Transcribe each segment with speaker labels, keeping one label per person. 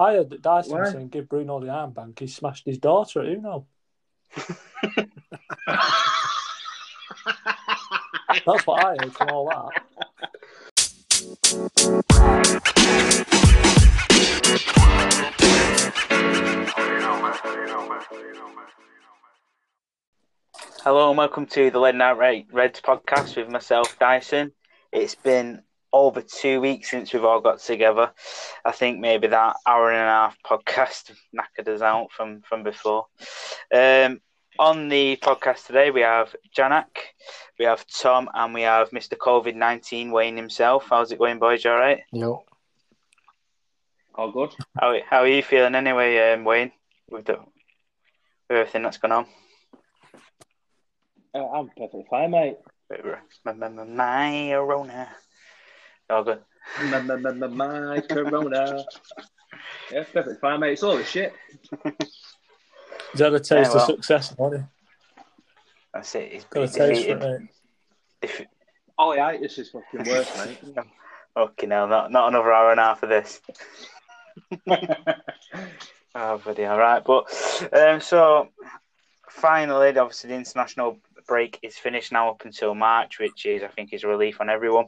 Speaker 1: I heard that Dyson
Speaker 2: Why?
Speaker 1: was saying give Bruno the armband. He smashed his daughter at Uno. That's what I heard from all that.
Speaker 3: Hello and welcome to the Late Night Red Reds podcast with myself, Dyson. It's been over two weeks since we've all got together. I think maybe that hour and a half podcast knackered us out from, from before. Um, on the podcast today, we have Janak, we have Tom, and we have Mr. COVID 19 Wayne himself. How's it going, boys? You all right?
Speaker 1: Yo.
Speaker 2: All good.
Speaker 3: How, how are you feeling anyway, um, Wayne, with, the, with everything that's gone on?
Speaker 2: Uh, I'm perfectly fine, mate.
Speaker 3: My, my, my, my Rona. All good.
Speaker 2: My, my, my, my, my corona. Yeah, perfectly fine, mate. It's all the shit.
Speaker 1: He's had a taste
Speaker 3: Yeah, well.
Speaker 1: of success, hasn't
Speaker 3: That's it. It's,
Speaker 1: he? Got a
Speaker 3: it's
Speaker 1: taste for it, mate.
Speaker 3: if,
Speaker 2: All the itis is fucking worse, mate.
Speaker 3: Okay, no, not not another hour and a half of this. Oh, bloody all right. But um, so finally, obviously, the international break is finished now up until March, which is I think is a relief on everyone.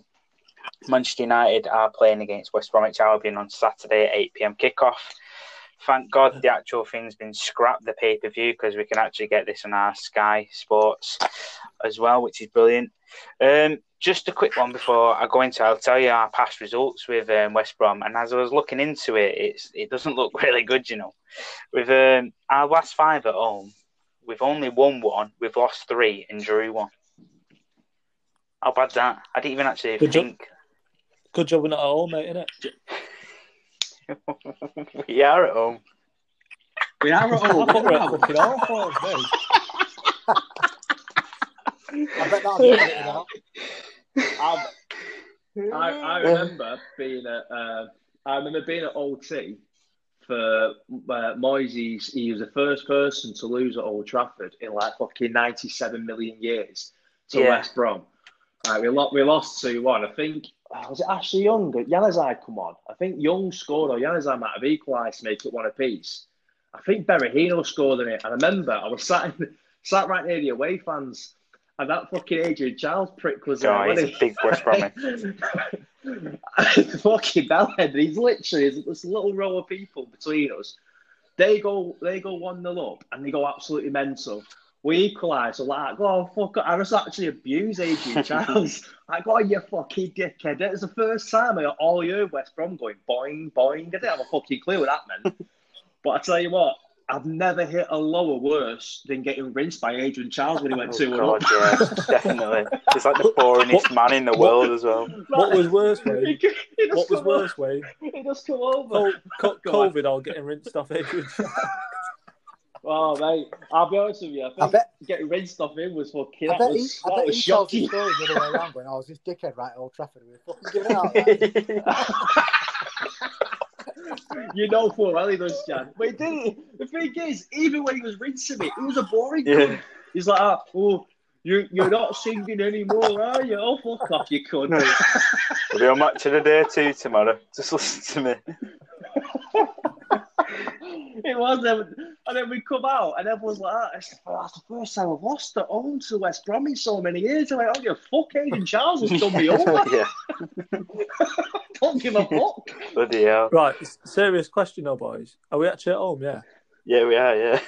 Speaker 3: Manchester United are playing against West Bromwich Albion on Saturday at 8 pm kickoff. Thank God the actual thing's been scrapped, the pay per view, because we can actually get this on our Sky Sports as well, which is brilliant. Um, just a quick one before I go into. I'll tell you our past results with um, West Brom, and as I was looking into it, it's it doesn't look really good, you know. With um, our last five at home, we've only won one, we've lost three, and drew one. How bad's that? I didn't even actually
Speaker 1: Good job.
Speaker 3: think
Speaker 1: Good job we're not at home, mate, innit?
Speaker 3: we are at home.
Speaker 2: we are at
Speaker 1: I
Speaker 2: home.
Speaker 1: thought we were at fucking awful, mate.
Speaker 4: I bet that'll get edited out.
Speaker 2: I'm- I, I remember being at uh, I remember being at Old T for uh, Moyes. He was the first person to lose at Old Trafford in like fucking ninety-seven million years to
Speaker 3: Yeah.
Speaker 2: West Brom. Uh, we lost. We lost two one. I think oh, was it Ashley Young? Januzaj come on. I think Young scored or Januzaj might have equalised to make it one apiece. I think Berahino scored in it. And I remember I was sat in, sat right near the away fans, and that fucking Adrian Chiles prick was there.
Speaker 3: Oh, he's
Speaker 2: wasn't
Speaker 3: a
Speaker 2: he?
Speaker 3: big West Bromwich.
Speaker 2: fucking bellhead. He's literally this little row of people between us. They go, they go one 0 up, and they go absolutely mental. We equalise. So like, oh fuck! I was actually abuse Adrian Chiles. like, oh you fucking dickhead! It was the first time I got all heard West Brom going boing boing. I didn't have a fucking clue what that meant. but I tell you what, I've never hit a lower worse than getting rinsed by Adrian Chiles when he went
Speaker 3: Oh,
Speaker 2: two one
Speaker 3: God,
Speaker 2: up.
Speaker 3: yeah, definitely. He's like the boringest man in the world as well.
Speaker 1: What was worse, Wayne?
Speaker 2: He just
Speaker 1: What was worse, Wayne?
Speaker 2: over- He just come over.
Speaker 1: Co- co-
Speaker 2: Go on.
Speaker 1: COVID all getting rinsed off Adrian.
Speaker 2: Oh mate, I'll be honest with you. I think
Speaker 4: I bet-
Speaker 2: getting rinsed off him was fucking.
Speaker 4: I
Speaker 2: that
Speaker 4: bet he,
Speaker 2: was,
Speaker 4: I
Speaker 2: that
Speaker 4: bet
Speaker 2: was
Speaker 4: he tells the
Speaker 2: shocking.
Speaker 4: story the other way around going, I was this dickhead right at Old Trafford. We were fucking giving it out.
Speaker 2: You know full well he does, Jan. But he didn't. The thing is, even when he was rinsing me, it was a boring.
Speaker 3: Yeah.
Speaker 2: cunt. He's like, ah, oh, you you're not singing anymore, are you? Oh fuck off, you cunt.
Speaker 3: We'll be on match of the day too tomorrow. Just listen to me.
Speaker 2: it was, um, and then we come out, and everyone's like, oh, that's the first time I've lost at home to West Brom in so many years. I'm like, oh, you fuck, Aiden Chiles has done me over.
Speaker 3: yeah,
Speaker 2: Don't give a fuck.
Speaker 3: bloody hell.
Speaker 1: right, serious question, though, boys. Are we actually at home? Yeah.
Speaker 3: Yeah, we are. Yeah.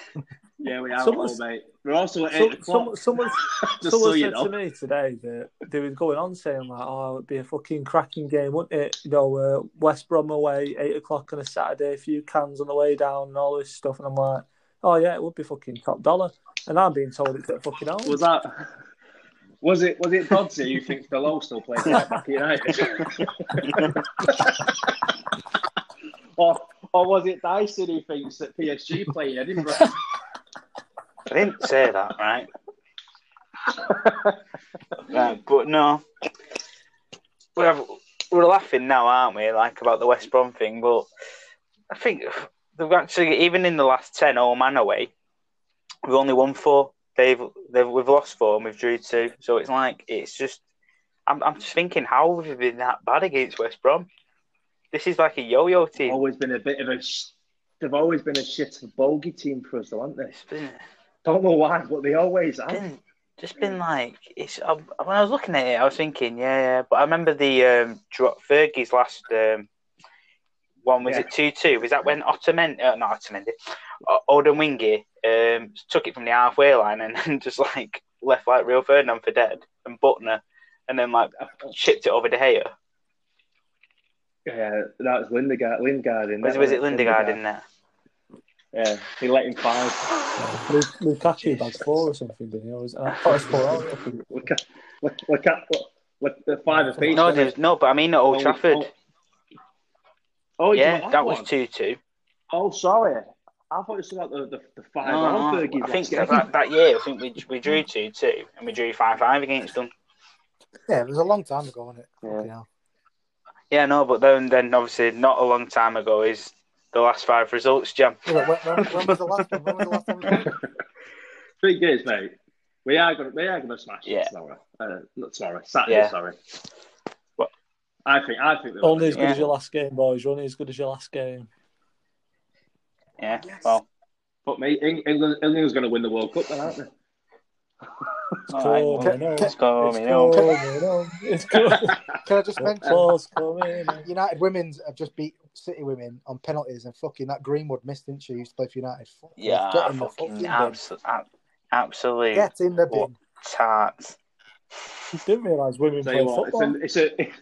Speaker 2: Yeah, we are,
Speaker 1: Someone's-
Speaker 2: all, mate. We're also at
Speaker 1: So,
Speaker 2: eight o'clock.
Speaker 1: some, someone someone
Speaker 2: so
Speaker 1: said
Speaker 2: know.
Speaker 1: to me today that they were going on saying like, "Oh, it'd be a fucking cracking game, wouldn't it? You know, uh, West Brom away, eight o'clock on a Saturday, a few cans on the way down, and all this stuff." And I'm like, "Oh yeah, it would be fucking top dollar." And I'm being told it's at fucking home.
Speaker 2: Was that? Was it? Was it Dodsey who thinks Below still plays right back United? or, or was it Dyson who thinks that PSG play Edinburgh?
Speaker 3: I didn't say that, right? right, but no. We have, we're laughing now, aren't we? Like about the West Brom thing, but I think they've actually, even in the last ten oh, home and away, we've only won four. They've, they've we've lost four and we've drew two. So it's like it's just. I'm, I'm just thinking, how have we been that bad against West Brom? This is like a yo-yo team.
Speaker 2: Always been a bit of a. They've always been a shit of bogey team for us, though, haven't they? Don't know why, but they always have.
Speaker 3: been just been like it's. I, when I was looking at it, I was thinking, yeah, yeah. But I remember the um, Fergie's last um, one was
Speaker 2: Yeah.
Speaker 3: it two two? Was that when Ottomen, uh, not Otamendi, O- Odemwingie um, took it from the halfway line and then just like left like Rio Ferdinand for dead and Buttner, and then like chipped it over to Gea.
Speaker 2: Yeah, that was Lindegaard. Lindegaard in
Speaker 3: Was,
Speaker 2: there,
Speaker 3: was it
Speaker 2: wasn't
Speaker 3: Lindegaard in there?
Speaker 2: Yeah, he let him five.
Speaker 1: Lu- Lukaku bags four or something, didn't he? Or was, uh, oh, it's four. I think.
Speaker 2: Look at, look, look at, look, look, the five apiece.
Speaker 3: No, there's, no, but I mean at Old
Speaker 2: Oh,
Speaker 3: Trafford.
Speaker 2: oh, Oh,
Speaker 3: yeah,
Speaker 2: got
Speaker 3: that was
Speaker 2: one?
Speaker 3: two two.
Speaker 2: Oh, sorry. I thought it was about the, the, the five
Speaker 3: No, no, I think that, that, that year, I think we we drew two two and we drew five five against them.
Speaker 4: Yeah, it was a long time ago, wasn't it?
Speaker 2: Yeah.
Speaker 3: Yeah, no, but then then obviously not a long time ago is the last five results, Jim.
Speaker 4: Yeah, but when, when, when was the last one? When was the last time we played?
Speaker 2: Mate, we are gonna we are gonna smash
Speaker 3: Yeah.
Speaker 2: it tomorrow. Uh, not tomorrow, Saturday.
Speaker 3: Yeah.
Speaker 2: Sorry.
Speaker 3: What?
Speaker 2: I think I think they'll
Speaker 1: Only as good
Speaker 3: Yeah.
Speaker 1: as your last game, boys. Only as good as your last game.
Speaker 3: Yeah,
Speaker 4: Yes.
Speaker 3: well,
Speaker 2: But mate, Eng- England England's gonna win the World Cup, then, aren't they?
Speaker 1: It's
Speaker 3: all right,
Speaker 1: coming on.
Speaker 3: let's go.
Speaker 1: It's coming on. It's coming.
Speaker 4: Can I just mention
Speaker 1: Football's coming.
Speaker 4: United women's have just beat City women on penalties and fucking that Greenwood missed, didn't she? Used to play for United. Fuck,
Speaker 3: Yeah,
Speaker 4: get in
Speaker 3: fucking
Speaker 4: fucking bin.
Speaker 3: abso- ab- absolute
Speaker 4: Get in the bin.
Speaker 3: What? tarts.
Speaker 1: Didn't realise women play
Speaker 2: you what, it's
Speaker 1: football.
Speaker 2: a, it's a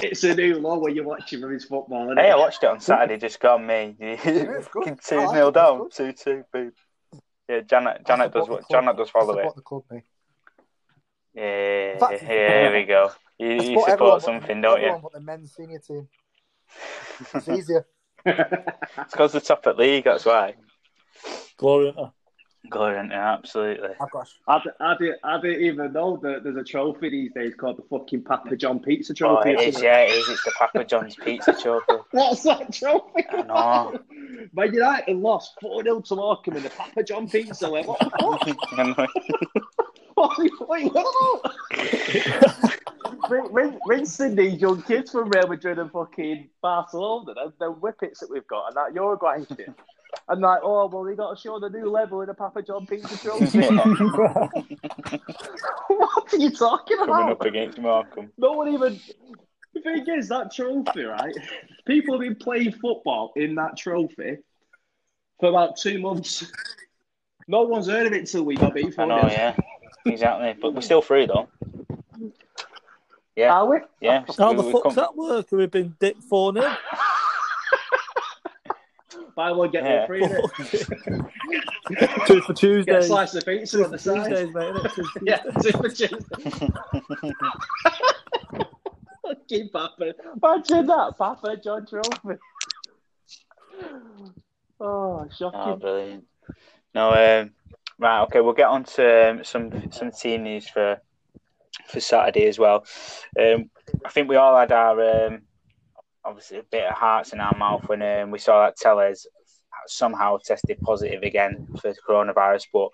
Speaker 2: it's a new law when you're watching women's football. Isn't
Speaker 3: Hey,
Speaker 2: it?
Speaker 3: I watched it on Saturday. Just got me.
Speaker 4: it's good.
Speaker 3: Fucking
Speaker 4: I
Speaker 3: two
Speaker 4: like
Speaker 3: nil down,
Speaker 4: it's
Speaker 3: two two. Boom. Yeah, Janet. Janet does. what- Janet does follow it.
Speaker 4: support the club, mate.
Speaker 3: Yeah,
Speaker 4: In fact-
Speaker 3: here we go. You, you
Speaker 4: everyone
Speaker 3: support
Speaker 4: but-
Speaker 3: something, don't you?
Speaker 4: everyone but the men's senior team. It's easier.
Speaker 3: It's because the top at league. That's why.
Speaker 1: Glory hunter.
Speaker 3: Going absolutely.
Speaker 4: I've got.
Speaker 2: I, d- I, didn't, I didn't even know that there's a trophy these days called the fucking Papa John Pizza Trophy.
Speaker 3: Oh,
Speaker 2: Trophy.
Speaker 3: it is. Yeah, it is. It's the Papa John's Pizza Trophy.
Speaker 2: What's that trophy?
Speaker 3: I know.
Speaker 2: Man United lost 4 0 to Morecambe in the Papa John Pizza. Like, what the fuck? What, wait, what about? ring, ring, ring Cindy, young kids from Real Madrid and fucking Barcelona, the, the whippets that we've got, and that Uruguay shit. And like, oh, well, they got to show the new level in the Papa John Pizza Trophy. what are you talking about?
Speaker 3: Coming
Speaker 2: about?
Speaker 3: up against Markham.
Speaker 2: No one even. The thing is, that trophy, right? People have been playing football in that trophy for about two months. No one's heard of it till we got beat
Speaker 3: I
Speaker 2: for
Speaker 3: know. Yeah, exactly. But we're still through though. Yeah,
Speaker 2: Are we?
Speaker 3: yeah.
Speaker 1: How
Speaker 3: we-
Speaker 1: the fuck's
Speaker 3: come-
Speaker 1: that work? We've been dipped 4 0.
Speaker 2: Buy one, get
Speaker 3: Yeah.
Speaker 2: one free.
Speaker 1: Two for Tuesday.
Speaker 2: Get a slice of pizza
Speaker 1: Two
Speaker 2: on the side.
Speaker 1: Tuesdays, mate. innit? Two for
Speaker 2: Yeah, two for Tuesday. Fucking Papa. Imagine that, Papa John Trophy. Oh,
Speaker 3: Oh,
Speaker 2: shocking.
Speaker 3: brilliant. No, um, right, okay, we'll get on to um, some some team news for for Saturday as well. Um, I think we all had our um, obviously a bit of hearts in our mouth when um, we saw that Telles somehow tested positive again for coronavirus, but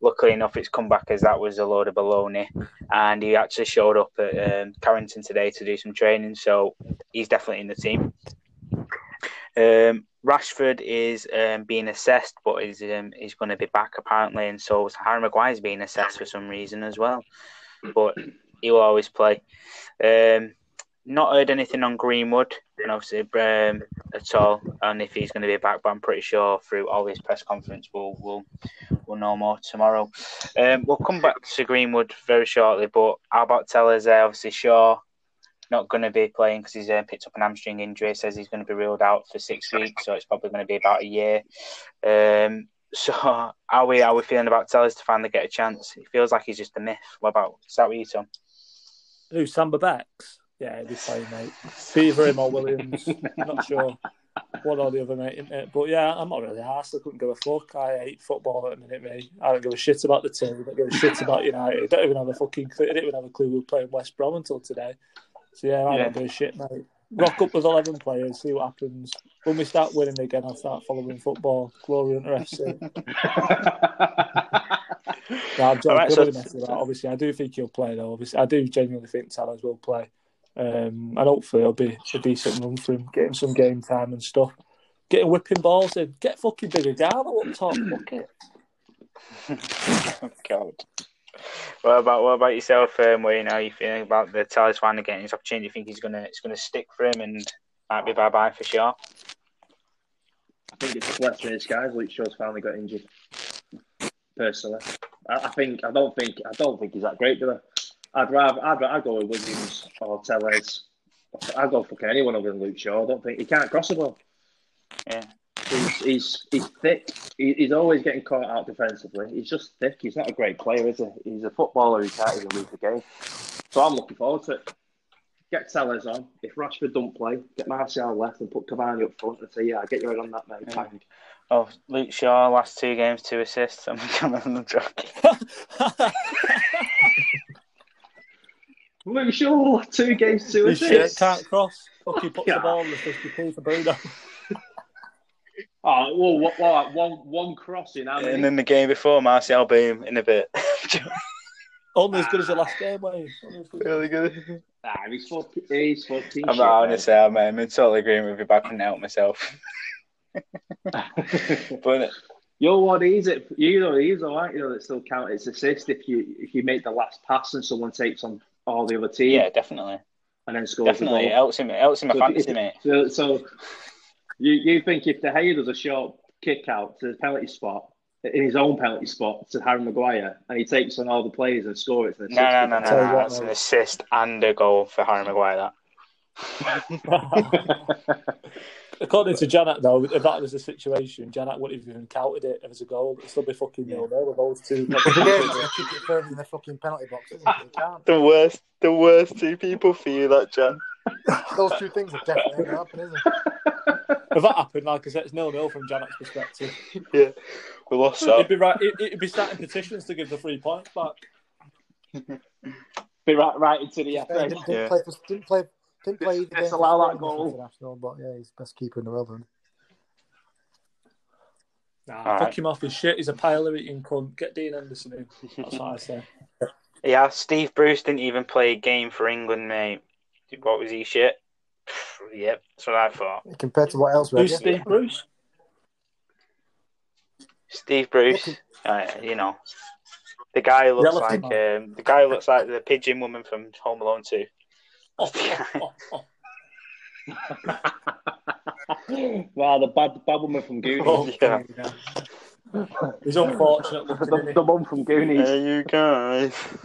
Speaker 3: luckily enough, it's come back as that was a load of baloney, and he actually showed up at um, Carrington today to do some training, so he's definitely in the team. Um, Rashford is um, being assessed, but is um, is going to be back apparently, and so Harry is being assessed for some reason as well. But he will always play. Um, not heard anything on Greenwood, and obviously um, at all, and if he's going to be back. But I'm pretty sure through all his press conference, we'll we'll we'll know more tomorrow. Um, we'll come back to Greenwood very shortly. But how about Telles? Uh, obviously, Shaw not going to be playing because he's uh, picked up an hamstring injury. Says he's going to be ruled out for six weeks, so it's probably going to be about a year. Um, so, are we are we feeling about Telles to finally get a chance? It feels like he's just a myth. What about start with you, Tom?
Speaker 1: Who, Samba Becks? Yeah, he'll be playing, mate. Either him or Williams. not sure. One or the other, mate, isn't it? But yeah, I'm not really asked. I couldn't give a fuck. I hate football at the minute, mate. I don't give a shit about the team. I don't give a shit about United. I don't even have a fucking clue. I didn't even have a clue we were playing West Brom until today. So yeah, I
Speaker 3: Yeah.
Speaker 1: don't give a shit, mate. Rock up with 11 players, see what happens. When we start winning again, I'll start following football. Glory Hunter FC. No, I'm joking.
Speaker 3: All right,
Speaker 1: I'm
Speaker 3: so-
Speaker 1: only messing about. Obviously, I do think he'll play, though. Obviously, I do genuinely think Telles will play. Um, and hopefully it'll be a decent run for him, getting some game time and stuff. Getting whipping balls in. Get fucking bigger Garner up top. Fuck it.
Speaker 3: God. What about what about yourself, um, Wayne? How are you feeling about the Talisman getting his opportunity? You think he's gonna it's gonna stick for him and might be bye bye for sure?
Speaker 2: I think it's less than guys. Luke Shaw's finally got injured. Personally, I, I think I don't think I don't think he's that great, do I? I'd rather I'd, I'd go with Williams or Telles. I'd go for anyone other than Luke Shaw. I don't think he can't cross the ball.
Speaker 3: Yeah.
Speaker 2: He's, he's, he's thick. He, he's always getting caught out defensively. He's just thick. He's not a great player, is he? He's a footballer who can't even lead the game. So I'm looking forward to it. Get Telles on. If Rashford don't play, get Martial left and put Cavani up front and say, yeah, get your head on that, mate.
Speaker 3: Yeah.
Speaker 2: Bang.
Speaker 3: Oh, Luke Shaw, last two games, two assists. I'm I'm joking.
Speaker 2: Luke Shaw, two games, two
Speaker 1: His shit
Speaker 2: assists.
Speaker 1: can't cross. Fucking puts
Speaker 2: Yeah.
Speaker 1: the ball in the 50p for Bruno.
Speaker 2: Oh, well, what, what, one, one crossing, how many?
Speaker 3: And then the game before, Martial boom in a bit.
Speaker 1: Only as good as the last game, Wayne. Only
Speaker 3: really good.
Speaker 2: Ah, he's fucking, he's fucking
Speaker 3: I'm
Speaker 2: shit,
Speaker 3: not
Speaker 2: mate.
Speaker 3: honestly, I'm, I'm in total agreement with you, but I couldn't help myself. But
Speaker 2: You're what is it? You know, he's all right. You know, that still count as assist if you if you make the last pass and someone takes on all the other team
Speaker 3: yeah, definitely,
Speaker 2: and then scores
Speaker 3: definitely,
Speaker 2: the goal.
Speaker 3: helps him. It helps in my fantasy,
Speaker 2: if-
Speaker 3: mate.
Speaker 2: So, so you you think if De Gea does a short kick out to the penalty spot in his own penalty spot to Harry Maguire and he takes on all the players and scores it?
Speaker 3: No, no, no, no, no. That's an assist and a goal for Harry Maguire. That.
Speaker 1: According to Janet, though, if that was the situation, Janet wouldn't have even counted it as a goal. It'd still be fucking nil nil with those two.
Speaker 4: If the kick it further in the fucking penalty box, isn't it? Can't.
Speaker 3: The worst, the worst two people for you, that Jan.
Speaker 4: Those two things are definitely going to happen, isn't it?
Speaker 1: if that happened, like I said, it's nil nil from Janet's perspective.
Speaker 3: Yeah, we lost
Speaker 1: It'd be right. It, it'd be starting petitions to give the three points back.
Speaker 2: Be right, right into the
Speaker 4: Yeah, didn't, didn't
Speaker 3: Yeah.
Speaker 4: play for, didn't play didn't play either game.
Speaker 2: Disallow
Speaker 4: for
Speaker 2: that goal.
Speaker 4: International, but yeah, he's best keeper in the world. Isn't
Speaker 1: Nah,
Speaker 3: Alright.
Speaker 1: fuck him off his shit. He's a pile of eating cunt. Get Dean Henderson in. That's what I say.
Speaker 3: Yeah, Steve Bruce didn't even play a game for England, mate. What was he shit? Yep, that's what I thought.
Speaker 4: Compared to what else we
Speaker 1: Who's
Speaker 4: had,
Speaker 1: Steve Bruce?
Speaker 3: Steve Bruce, uh, you know, the guy who looks
Speaker 1: Yellow
Speaker 3: like um, the guy who looks like the pigeon woman from Home Alone Two.
Speaker 1: Oh, oh, oh, oh.
Speaker 2: wow, the bad, bad woman from Goonies.
Speaker 1: Oh,
Speaker 3: Yeah.
Speaker 1: He's unfortunate looking,
Speaker 2: the,
Speaker 1: isn't
Speaker 2: the mum from Goonies.
Speaker 3: Hey, you guys.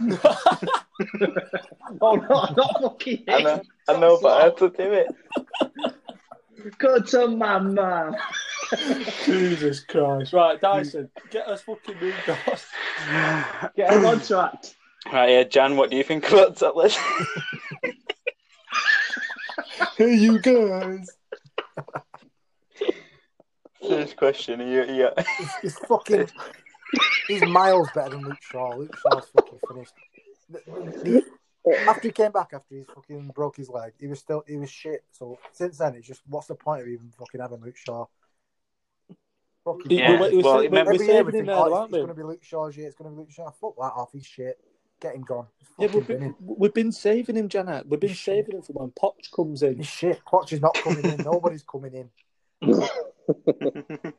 Speaker 2: oh, no, not fucking
Speaker 3: I know. I know, but I had to do it.
Speaker 2: Go to mama.
Speaker 1: Jesus Christ. Right, Dyson, get us fucking moved on.
Speaker 2: Get him on track.
Speaker 3: Right, yeah, Jan, what do you think about that list?
Speaker 1: Hey, you guys.
Speaker 3: First question, are you, are you,
Speaker 4: He's, he's fucking. He's miles better than Luke Shaw. Luke Shaw's fucking finished. The- the- After he came back, after he fucking broke his leg, he was still he was shit. So since then, it's just what's the point of even fucking having Luke Shaw? Fucking
Speaker 3: Yeah,
Speaker 1: we- we-
Speaker 3: well,
Speaker 1: we-
Speaker 3: remember-
Speaker 1: we're
Speaker 4: Every year we
Speaker 1: saving him
Speaker 4: think,
Speaker 1: there,
Speaker 4: oh,
Speaker 1: though,
Speaker 4: it's,
Speaker 1: aren't
Speaker 4: it's going to be Luke Shaw's year. It's going to be Luke Shaw. Fuck that off. He's shit. Get him gone.
Speaker 1: Yeah, we've been, we've been saving him, Janet. We've been
Speaker 4: He's shit.
Speaker 1: saving him for when Poch comes in.
Speaker 4: He's shit. Poch is not coming in. Nobody's coming in.
Speaker 3: going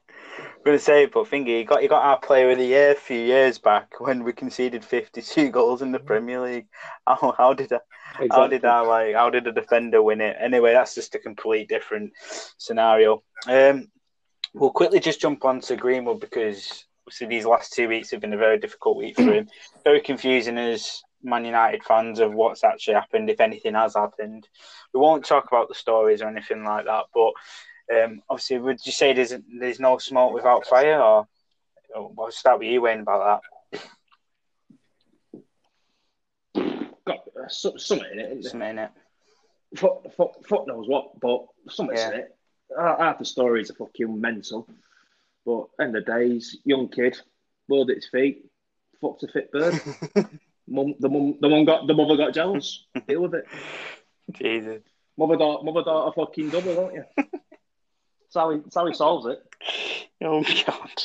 Speaker 3: to say, it but thingy, he got you got our player of the year a few years back when we conceded fifty two goals in the Premier League. How, how did I, how did I like how did a defender win it? Anyway, that's just a complete different scenario. Um, we'll quickly just jump on to Greenwood because obviously these last two weeks have been a very difficult week for him. Very confusing as Man United fans of what's actually happened, if anything has happened. We won't talk about the stories or anything like that, but um, obviously, would you say there's there's no smoke without fire, or we'll start with you, Wayne, about that.
Speaker 2: Got uh, so- something in it.
Speaker 3: that?
Speaker 2: Isn't
Speaker 3: Just a
Speaker 2: there?
Speaker 3: minute.
Speaker 2: Fuck, fuck, fuck knows what, but something's
Speaker 3: Yeah.
Speaker 2: in it. Half the stories are fucking mental. But end of days, young kid, bored at his feet, fucked a fit bird. mum, the mum, the mum got the mother got jealous. Deal with it.
Speaker 3: Jesus.
Speaker 2: Mother daughter, mother daughter, fucking double, don't you? That's how he, that's how he solves it.
Speaker 3: Oh my God.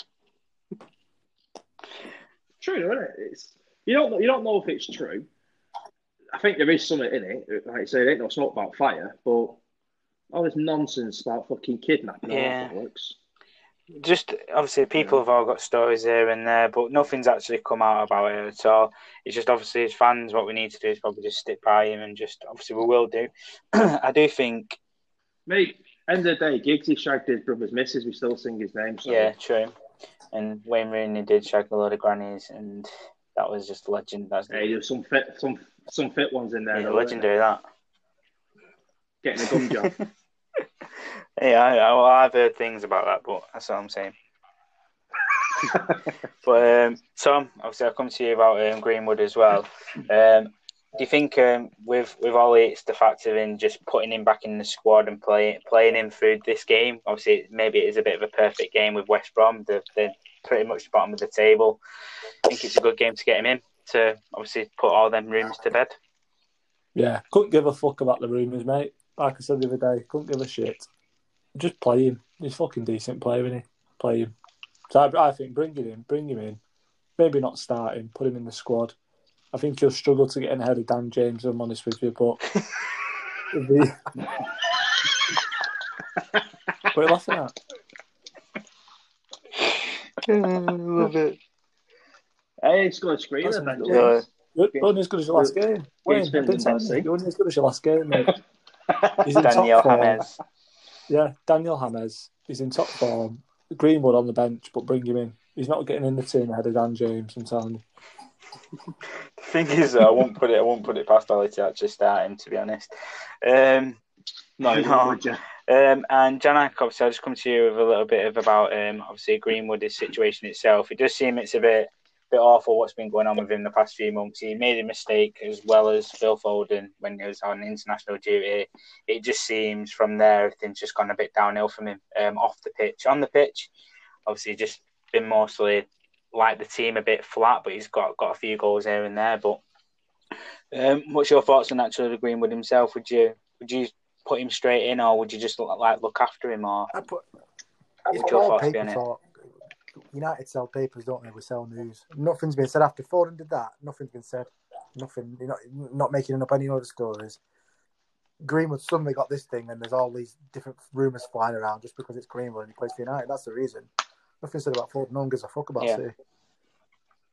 Speaker 2: True, isn't it? It's you don't know, you don't know if it's true. I think there is something in it. Like I say, there ain't no smoke about fire, but all this nonsense about fucking kidnapping.
Speaker 3: Yeah.
Speaker 2: Yeah. Works.
Speaker 3: just obviously people have all got stories here and there, but nothing's actually come out about it at all. It's just obviously as fans, what we need to do is probably just stick by him and just obviously we will do. I do think,
Speaker 2: Mate, end of the day, Giggsy shagged his brother's missus. We still sing his name. So.
Speaker 3: yeah, true. And Wayne Rooney did shag a lot of grannies, and that was just legend. That's
Speaker 2: Hey, there's some fit, some some fit ones in there.
Speaker 3: yeah,
Speaker 2: though,
Speaker 3: legendary that.
Speaker 2: Getting a gum job.
Speaker 3: Yeah, I, I've heard things about that, but that's what I'm saying. But um, Tom, obviously, I've come to you about um, Greenwood as well. Um, do you think um, with with Ollie, it's the factor in just putting him back in the squad and playing playing him through this game? Obviously, maybe it is a bit of a perfect game with West Brom. They're, they're pretty much the bottom of the table. I think it's a good game to get him in to obviously put all them rooms to bed.
Speaker 1: Yeah, couldn't give a fuck about the rumours, mate. Like I said the other day, couldn't give a shit. Just play him. He's a fucking decent player, isn't he? Play him. So I, I think bring him in, bring him in. Maybe not start him, put him in the squad. I think he'll struggle to get in ahead of Dan James, I'm honest with you, but. the... what are you laughing at?
Speaker 3: Love it.
Speaker 2: hey, it's going to scream
Speaker 1: That's
Speaker 2: at that. James.
Speaker 1: You're only as good as your last game. Wayne, I've
Speaker 2: been
Speaker 1: been you,
Speaker 2: fantastic.
Speaker 1: you're only as good as your last game, mate. He's in
Speaker 3: Daniel
Speaker 1: top form.
Speaker 3: James.
Speaker 1: Yeah, Daniel James. He's in top form. Greenwood on the bench, but bring him in. He's not getting in the team ahead of Dan James. I'm telling you.
Speaker 3: The thing is, I won't put it. I won't put it past Ollie to actually start him. To be honest. Um,
Speaker 2: No,
Speaker 3: No. Um, and Janak, obviously, I'll just come to you with a little bit of about um, obviously Greenwood, his situation itself. It does seem it's a bit bit awful what's been going on with him the past few months. He made a mistake as well as Phil Foden when he was on international duty. It just seems from there everything's just gone a bit downhill from him um, off the pitch. On the pitch, obviously, just been mostly like the team a bit flat, but he's got got a few goals here and there. But um, what's your thoughts on actually Greenwood himself? Would you would you put him straight in, or would you just like look after him? Or
Speaker 4: I put.
Speaker 3: What would your thoughts be on it?
Speaker 4: United sell papers, don't they? We sell news. Nothing's been said after Foden did that. Nothing's been said. Nothing. You're not not making up any other stories. Greenwood suddenly got this thing, and there's all these different rumours flying around just because it's Greenwood and he plays for United. That's the reason. Nothing said about Foden. No one gives a fuck about
Speaker 3: Yeah.
Speaker 4: City.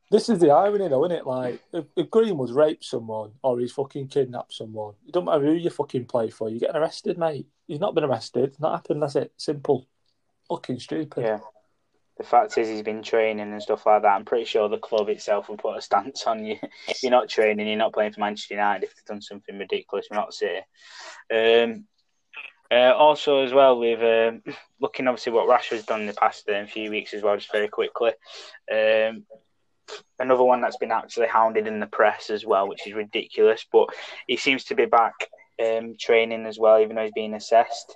Speaker 1: This is the irony, though, isn't it? Like, if, if Greenwood's raped someone or he's fucking kidnapped someone, it don't matter who you fucking play for, you're getting arrested, mate. He's not been arrested. Not happened. That's it. Simple. Fucking stupid.
Speaker 3: Yeah. The fact is, he's been training and stuff like that. I'm pretty sure the club itself will put a stance on you. You're not training. You're not playing for Manchester United if they've done something ridiculous. We're not City. Um, uh, also, as well, with um, looking obviously what Rashford's done in the past um, few weeks as well, just very quickly. Um, another one that's been actually hounded in the press as well, which is ridiculous. But he seems to be back um, training as well, even though he's being assessed.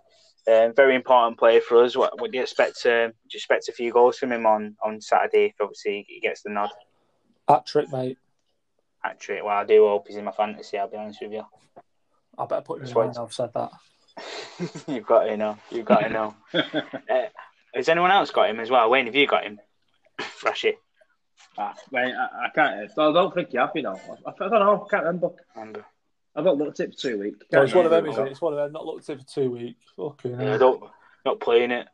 Speaker 3: Um, very important player for us. What, what do you expect? Um, do you expect a few goals from him on, on Saturday if obviously he gets the nod?
Speaker 1: Hat trick, mate.
Speaker 3: Actually, well, I do hope he's in my fantasy. I'll be honest with you.
Speaker 1: I better put him in mine. I've said that.
Speaker 3: You've got to know. You've got to know. uh, has anyone else got him as well? Wayne, have you got him? Frashy.
Speaker 2: Ah, mate, I, I can't. I don't think you have, you know. I, I don't know. I can't remember.
Speaker 3: Remember.
Speaker 2: I've not looked at it for two weeks.
Speaker 1: No, it's one of them,
Speaker 2: Can't
Speaker 1: isn't it? It's one of them. Not looked at it for two weeks. Fucking
Speaker 3: Yeah, I
Speaker 1: hell.
Speaker 3: don't. Not playing it.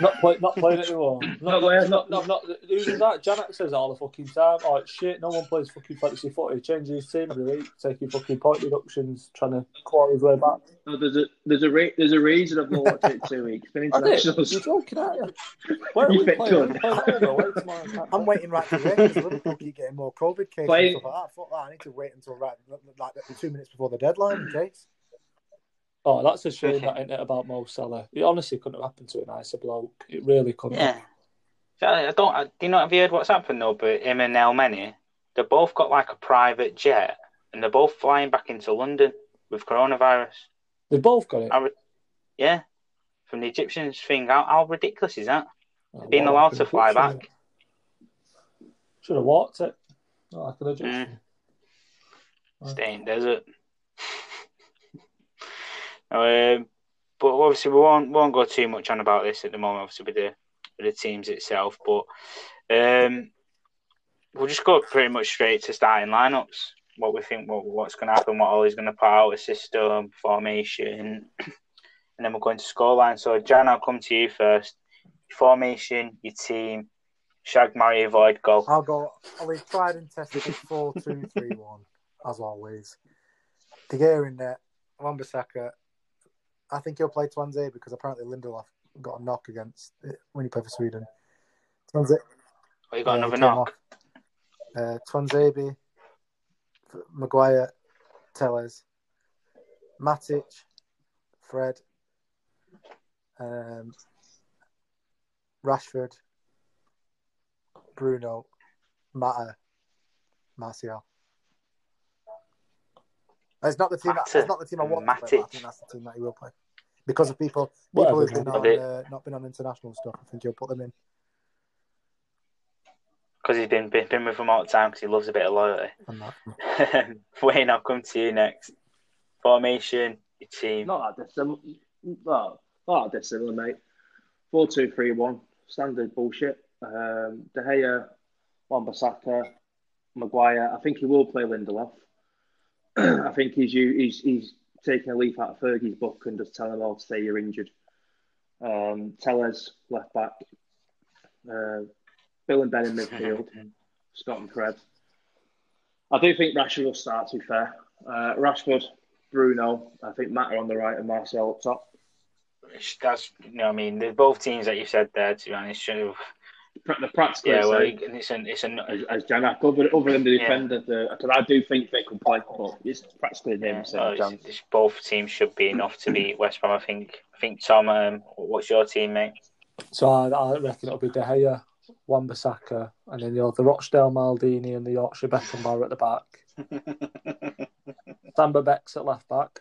Speaker 1: Not, play, not playing it anymore. Not,
Speaker 2: Not
Speaker 1: not,
Speaker 2: playing,
Speaker 1: not, not, not, who that? Janet says all the fucking time. Oh, it's shit. No one plays fucking fantasy footy. Changing his team every week, taking fucking point deductions, trying to claw his way back.
Speaker 2: No, there's a there's a re- there's a reason I've not watched it two weeks. Been
Speaker 1: I did.
Speaker 2: internationals.
Speaker 1: You're joking, aren't you? Where are
Speaker 2: You
Speaker 1: we
Speaker 2: fit
Speaker 1: playing?
Speaker 2: good.
Speaker 1: We're playing home or away tomorrow? I can't
Speaker 4: I'm waiting right to wait because Liverpool keep getting more COVID cases
Speaker 2: Play-
Speaker 4: and stuff like that. Fuck that. I need to wait until right, like two minutes before the deadline in case.
Speaker 1: Oh, that's a shame that ain't it about Mo Salah. It honestly couldn't have happened to a nicer bloke. It really couldn't.
Speaker 3: Yeah. I don't. I, do you know? Have you heard what's happened though? But him and Elneny, they both got like a private jet, and they're both flying back into London with coronavirus.
Speaker 1: They both got it.
Speaker 3: Ri- yeah, from the Egyptians thing. How, how ridiculous is that?
Speaker 1: Oh,
Speaker 3: Being allowed to fly back.
Speaker 1: Should have walked it. I could have just.
Speaker 3: Mm. Stay in desert. Um, but obviously we won't won't go too much on about this at the moment. Obviously with the with the teams itself, but um, we'll just go pretty much straight to starting lineups. what we think what, what's going to happen, what Ollie's going to put out, a system, formation, and then we're going to scoreline. So, Jan, I'll come to you first. Formation, your team, Shag, marry, avoid, go.
Speaker 4: I'll go. I'll be tried and tested 4 2 3 1, as always. De Gea in net, Wan-Bissaka. I think he'll play Tuanzebe because apparently Lindelof got a knock against when he played for Sweden. Tuanzebe.
Speaker 3: Oh, you got
Speaker 4: Yeah,
Speaker 3: another knock.
Speaker 4: off. Uh, Tuanzebe, Maguire, Telles, Matic, Fred, um, Rashford, Bruno, Mata, Martial. It's not the team. That,
Speaker 3: Mata
Speaker 4: it's not the team I want to play, I think that's the team that he will play because of people.
Speaker 1: Whatever,
Speaker 4: People who've been on, uh, not been on international stuff. I think he'll put them in.
Speaker 3: Because he's been, been been with them all the time because he loves a bit of loyalty.
Speaker 4: And that.
Speaker 3: Wayne, I'll come to you next. Formation, your team.
Speaker 2: Not that dissimilar. Well, not that dissimilar, mate. Four two three one, standard bullshit. Um, De Gea, Wan-Bissaka, Maguire. I think he will play Lindelof. I think he's he's he's taking a leaf out of Fergie's book and just telling them all to say you're injured. Um, Telles left back. Uh, Bill and Ben in midfield. Scott and Fred. I do think Rashford will start. To be fair, uh, Rashford, Bruno. I think Mata on the right and Martial up top.
Speaker 3: That's you know, I mean, the both teams that you said there. To be honest, should have.
Speaker 2: Pra- The practical
Speaker 3: Yeah, well,
Speaker 2: side,
Speaker 3: it's an it's an
Speaker 2: as, as Janak, other, other than the
Speaker 3: Yeah.
Speaker 2: defender, the, because I do think they can play, but it's practically the
Speaker 3: yeah,
Speaker 2: same
Speaker 3: well,
Speaker 2: Jan.
Speaker 3: it's, it's both teams should be enough to beat West Brom. I think. I think Tom. Um, what's your team, mate?
Speaker 1: So I, I reckon it'll be De Gea, Wan-Bissaka, and then you'll have the Rochdale Maldini and the Yorkshire Beckenbauer at the back. Samba Beck's at left back.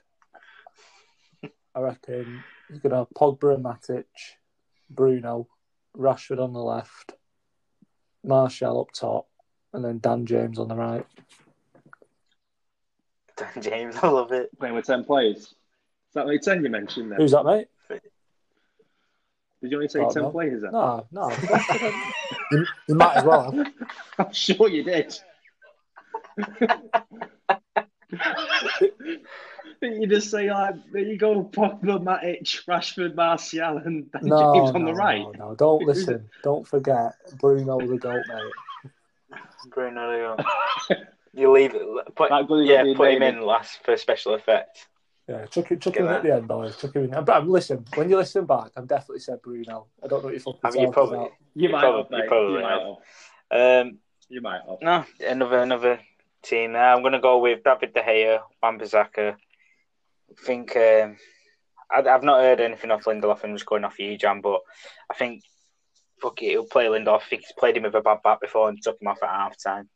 Speaker 1: I reckon you're going to have Pogba and Matic, Bruno, Rashford on the left, Martial up top, and then Dan James on the right.
Speaker 3: Dan James, I love it.
Speaker 2: Playing with 10 players. Is that the 10 you mentioned there?
Speaker 1: Who's that, mate?
Speaker 2: Did you only say
Speaker 1: Oh,
Speaker 2: 10
Speaker 1: no.
Speaker 2: players then?
Speaker 1: No, no.
Speaker 4: You, you might as well. Have.
Speaker 2: I'm sure you did. Didn't you just say, like, there you go, Pogba, Matic, Rashford, Martial, and Ben
Speaker 1: no,
Speaker 2: James on the right?
Speaker 1: no, no. Don't listen. Don't forget Bruno the goat, mate.
Speaker 3: Bruno. You leave it. Put,
Speaker 2: That
Speaker 3: yeah, put him in last for special effect.
Speaker 1: Yeah, chuck, it, chuck
Speaker 3: Get
Speaker 1: him at the end, boys. Chuck him in. But um, listen, when you listen back, I've definitely said Bruno. I don't know what you're fucking
Speaker 3: I mean, you
Speaker 1: talking
Speaker 3: probably,
Speaker 1: about.
Speaker 2: You
Speaker 3: You
Speaker 2: might
Speaker 3: probably-
Speaker 2: have,
Speaker 3: you probably
Speaker 2: you might
Speaker 3: have.
Speaker 2: have.
Speaker 3: um,
Speaker 2: You might have.
Speaker 3: no, another another team there. I'm going to go with David De Gea, Wan-Bissaka. I think um, I, I've not heard anything off Lindelof. I'm just going off you, Jan. But I think fuck it, he'll play Lindelof. He's played him with a bad bat before and took him off at half time.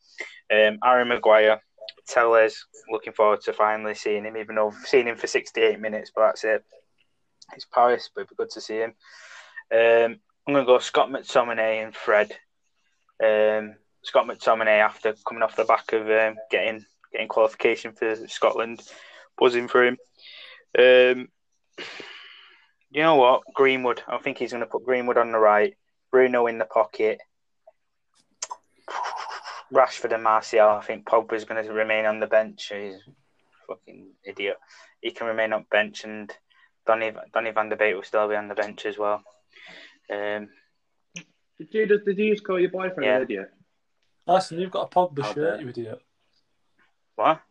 Speaker 3: Um, Aaron Maguire, Telles. Looking forward to finally seeing him, even though I've seen him for 68 minutes, but that's it. It's Paris, but it'd be good to see him. Um, I'm going to go Scott McTominay and Fred. Um, Scott McTominay after coming off the back of um, getting getting qualification for Scotland, buzzing for him. Um, you know what, Greenwood. I think he's going to put Greenwood on the right, Bruno in the pocket, Rashford and Martial. I think Pogba's going to remain on the bench. He's a fucking idiot. He can remain on bench, and Donny Donny Van der Beek will still be on the bench as well. Um,
Speaker 2: Did you, just, did you just call your boyfriend
Speaker 3: Yeah.
Speaker 2: an idiot?
Speaker 1: Listen, you've got a Pogba
Speaker 2: How
Speaker 1: shirt,
Speaker 2: dare.
Speaker 1: you idiot.
Speaker 3: what?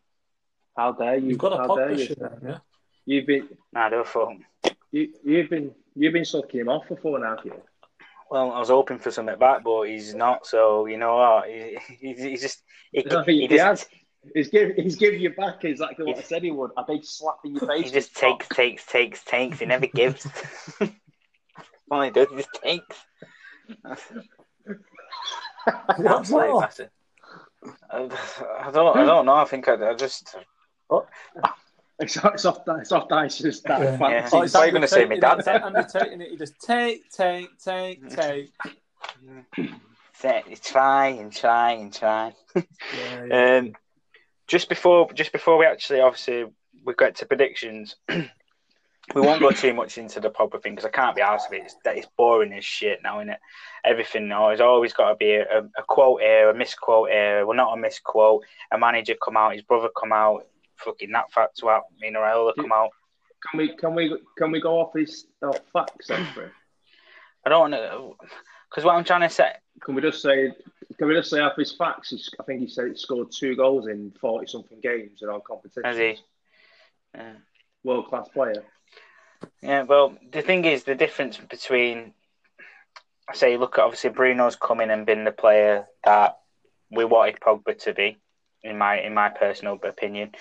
Speaker 2: How dare you?
Speaker 1: You've got a
Speaker 2: how dare
Speaker 1: Pogba
Speaker 2: you,
Speaker 1: shirt,
Speaker 2: sir? You've been
Speaker 3: Nah, don't fuck.
Speaker 2: you, you've been you've been sucking him off for four and a half years.
Speaker 3: Well, I was hoping for something back, but he's not. So you know what? He, he, he's just he,
Speaker 2: think
Speaker 3: he
Speaker 2: he has. He's giving he's giving you back exactly what I said he would. A big slap in your face.
Speaker 3: he just takes, takes, takes, takes. He never gives. All he does, he just takes.
Speaker 1: What's that?
Speaker 3: I, I don't, I don't know. I think I, I just.
Speaker 2: It's, it's off it's off ice. It's that
Speaker 1: Yeah.
Speaker 2: fancy.
Speaker 3: Yeah.
Speaker 1: it's
Speaker 3: Why are you
Speaker 1: Andy
Speaker 3: gonna say
Speaker 1: taking
Speaker 3: me dad?
Speaker 1: it's Andy taking it. you just take, take, take, take.
Speaker 3: Say- Try and try and try.
Speaker 1: Yeah, yeah.
Speaker 3: Um, just before, just before we actually, obviously, we get to predictions. we won't go too much into the proper thing because I can't be asked of it. It's, it's boring as shit now, isn't it? Everything now has always got to be a, a, quote here, a misquote here. Well, not a misquote. A manager come out, his brother come out, fucking that fact swap, Mino Raiola come out.
Speaker 2: Can we can we can we go off his uh, facts
Speaker 3: I don't want to, because what I'm trying to say.
Speaker 2: Can we just say? Can we just say off his facts? He's, I think he said he scored two goals in forty something games in our competition.
Speaker 3: Has he? Yeah.
Speaker 2: World class player.
Speaker 3: Yeah, well, the thing is, the difference between, I say, look at obviously Bruno's come in and been the player that we wanted Pogba to be, in my in my personal opinion.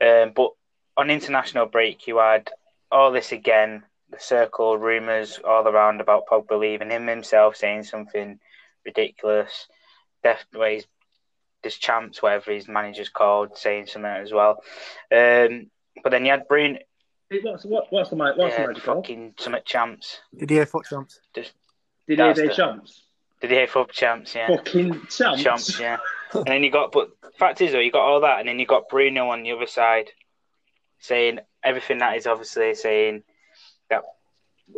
Speaker 3: Um, but on international break, you had all this again, the circle rumours all around about Pogba leaving, him himself saying something ridiculous. Definitely, this champs, whatever his manager's called, saying something as well. Um, but then you had Bruno.
Speaker 2: What's what, what's the what's
Speaker 3: yeah,
Speaker 2: the manager called?
Speaker 3: fucking summit champs.
Speaker 4: Didier Foot champs.
Speaker 3: Just
Speaker 2: Didier
Speaker 3: that's the-
Speaker 2: Deschamps.
Speaker 3: hear Foot champs, yeah.
Speaker 2: Fucking champs.
Speaker 3: Champs, yeah. And then you got, but fact is though, you got all that, and then you got Bruno on the other side, saying everything that is obviously saying that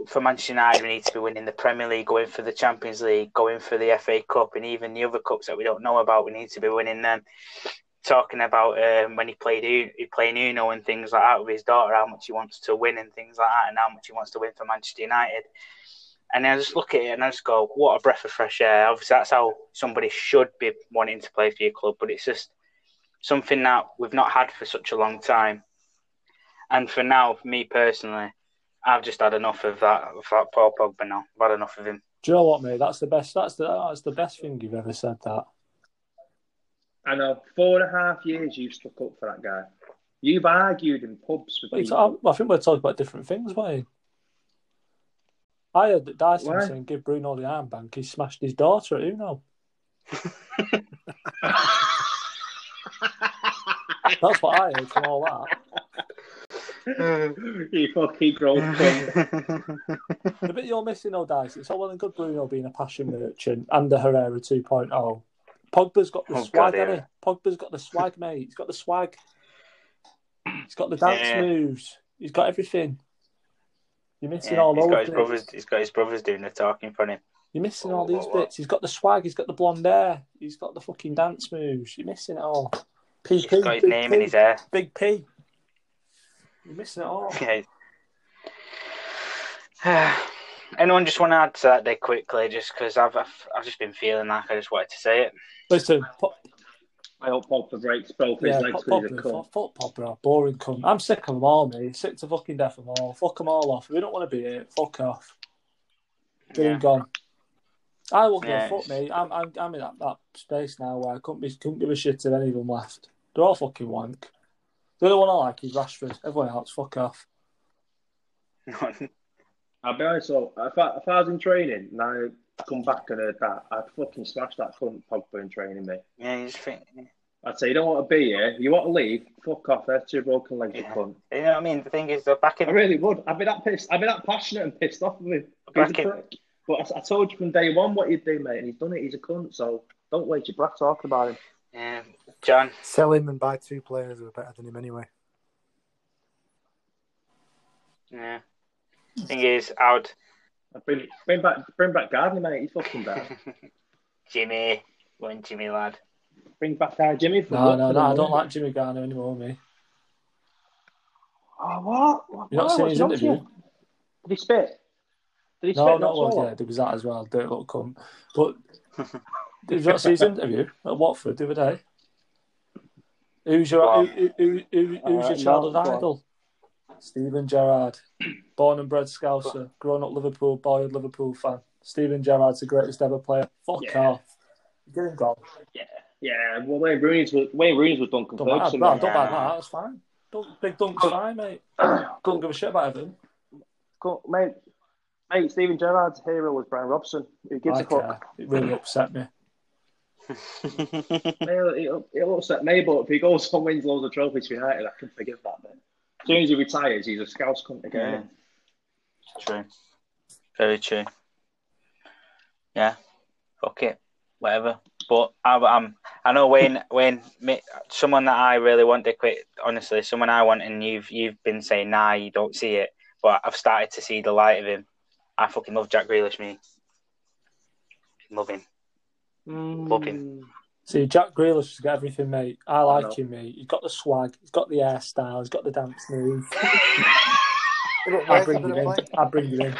Speaker 3: for Manchester United we need to be winning the Premier League, going for the Champions League, going for the FA Cup, and even the other cups that we don't know about, we need to be winning them. Talking about um, when he played he playing Uno and things like that with his daughter, how much he wants to win and things like that, and how much he wants to win for Manchester United. And I just look at it and I just go, what a breath of fresh air. Obviously, that's how somebody should be wanting to play for your club, but it's just something that we've not had for such a long time. And for now, for me personally, I've just had enough of that, of that Paul Pogba now. I've had enough of him.
Speaker 1: Do you know what, mate? That's the best. That's the that's the best thing you've ever said. That.
Speaker 2: I know. Four and a half years you've stuck up for that guy. You've argued in pubs with
Speaker 1: Well, it's-
Speaker 2: people.
Speaker 1: I, I think we're talking about different things, Wayne. I heard that Dyson
Speaker 2: Why?
Speaker 1: saying give Bruno the armband. He smashed his daughter at Uno. That's what I heard from all that.
Speaker 2: you fucking grown.
Speaker 1: The bit you're missing, though, Dyson, it's all well and good Bruno being a passion merchant and the Herrera 2.0. Pogba's got the
Speaker 3: Oh,
Speaker 1: swag,
Speaker 3: God, yeah.
Speaker 1: he? Pogba's got the swag, mate. He's got the swag. He's got the dance
Speaker 3: Yeah.
Speaker 1: moves. He's got everything. You're missing
Speaker 3: Yeah,
Speaker 1: all
Speaker 3: he's
Speaker 1: those
Speaker 3: got his
Speaker 1: bits.
Speaker 3: brothers. He's got his brothers doing the talking for him.
Speaker 1: You're missing all these bits. He's got the swag. He's got the blonde hair. He's got the fucking dance moves. You're missing it all. PP,
Speaker 3: He's got his
Speaker 1: Big
Speaker 3: name
Speaker 1: P,
Speaker 3: in his hair.
Speaker 1: Big P. You're missing it all.
Speaker 3: Yeah. Anyone just want to add to that there quickly, just because I've, I've I've just been feeling like I just wanted to say it.
Speaker 1: Listen, po-
Speaker 2: I hope Pogba breaks both his
Speaker 1: yeah,
Speaker 2: legs
Speaker 1: pop,
Speaker 2: with his
Speaker 1: fuck Popper, boring cunt. I'm sick of them all, mate. Sick to fucking death of them all. Fuck them all off. If we don't want to be here, fuck off. Get
Speaker 3: Yeah.
Speaker 1: him gone. I won't give
Speaker 3: Yeah,
Speaker 1: a fuck,
Speaker 3: it's-
Speaker 1: mate. I'm, I'm, I'm in that, that space now where I couldn't, be, couldn't give a shit if any of them left. They're all fucking wank. The only one I like is Rashford. Everyone else, fuck off.
Speaker 2: I'll be honest, so if I, if I was in training and I come back and heard that, I'd fucking smash that cunt Pogba in training, me.
Speaker 3: yeah, you just think, you
Speaker 2: I'd say, you don't want to be here, you want to leave, fuck off, there's two broken legs, you
Speaker 3: Yeah.
Speaker 2: cunt.
Speaker 3: know what I mean? The thing is, though, back in.
Speaker 2: I
Speaker 3: in
Speaker 2: really would. I'd be that pissed. I'd be that passionate and pissed off with him.
Speaker 3: Back in-
Speaker 2: But I, I told you from day one what you'd do, mate, and he's done it. He's a cunt, so don't waste your breath talking about him.
Speaker 3: yeah, John,
Speaker 4: Sell him and buy two players who are better than him anyway.
Speaker 3: yeah. Thing is, I would
Speaker 2: I'd Bring, bring back, bring back Garner, mate. He's fucking better.
Speaker 3: Jimmy, one Jimmy lad.
Speaker 2: bring back uh, Jimmy. from
Speaker 1: No, no, no. I don't like Jimmy Garner anymore, me.
Speaker 2: Oh, what? what?
Speaker 1: You not
Speaker 2: what?
Speaker 1: seen
Speaker 2: What's
Speaker 1: his
Speaker 2: wrong with
Speaker 1: interview?
Speaker 2: Did he spit? Did he
Speaker 1: No,
Speaker 2: spit?
Speaker 1: not
Speaker 2: swallow?
Speaker 1: well. Yeah, there was that as well. Dirt little cunt. But did you not see his interview at Watford the other day? Who's your
Speaker 3: Wow.
Speaker 1: who, who, who, who's
Speaker 2: Uh,
Speaker 1: your
Speaker 2: no,
Speaker 1: childhood
Speaker 2: go on.
Speaker 1: idol? Steven Gerrard, born and bred Scouser, grown up Liverpool, boyhood Liverpool fan. Steven Gerrard's the greatest ever player. Fuck
Speaker 2: Yeah.
Speaker 1: off. Get him gone.
Speaker 2: Yeah, well, Wayne Rooney's with Wayne Rooney's with Duncan
Speaker 1: Don't matter.
Speaker 2: Ferguson.
Speaker 1: No,
Speaker 2: mate.
Speaker 1: don't mind that. That's fine. Don't, big Dunk's fine, mate. Couldn't give a shit about him.
Speaker 2: Cool, mate. Mate, Steven Gerrard's hero was Brian Robson. Who gives
Speaker 1: I
Speaker 2: a fuck?
Speaker 1: It really upset me.
Speaker 2: Mate, It'll, it'll upset me, but if he goes and wins loads of trophies for United, I can forgive that. Mate. As soon as he retires, he's a Scouse cunt again.
Speaker 3: True. Very true. Yeah. Fuck it. Whatever. But I, I'm. I know Wayne. Wayne. Someone that I really want to quit. Honestly, someone I want, and you've you've been saying, nah, you don't see it. but I've started to see the light of him. I fucking love Jack Grealish, me. Love him. Love him. Mm.
Speaker 1: See, Jack Grealish has got everything, mate. I like
Speaker 2: know.
Speaker 1: him, mate. He's got the swag, he's got the hairstyle, he's got the dance move. I
Speaker 4: where's
Speaker 1: bring
Speaker 4: you
Speaker 1: in.
Speaker 4: play?
Speaker 1: I bring you in.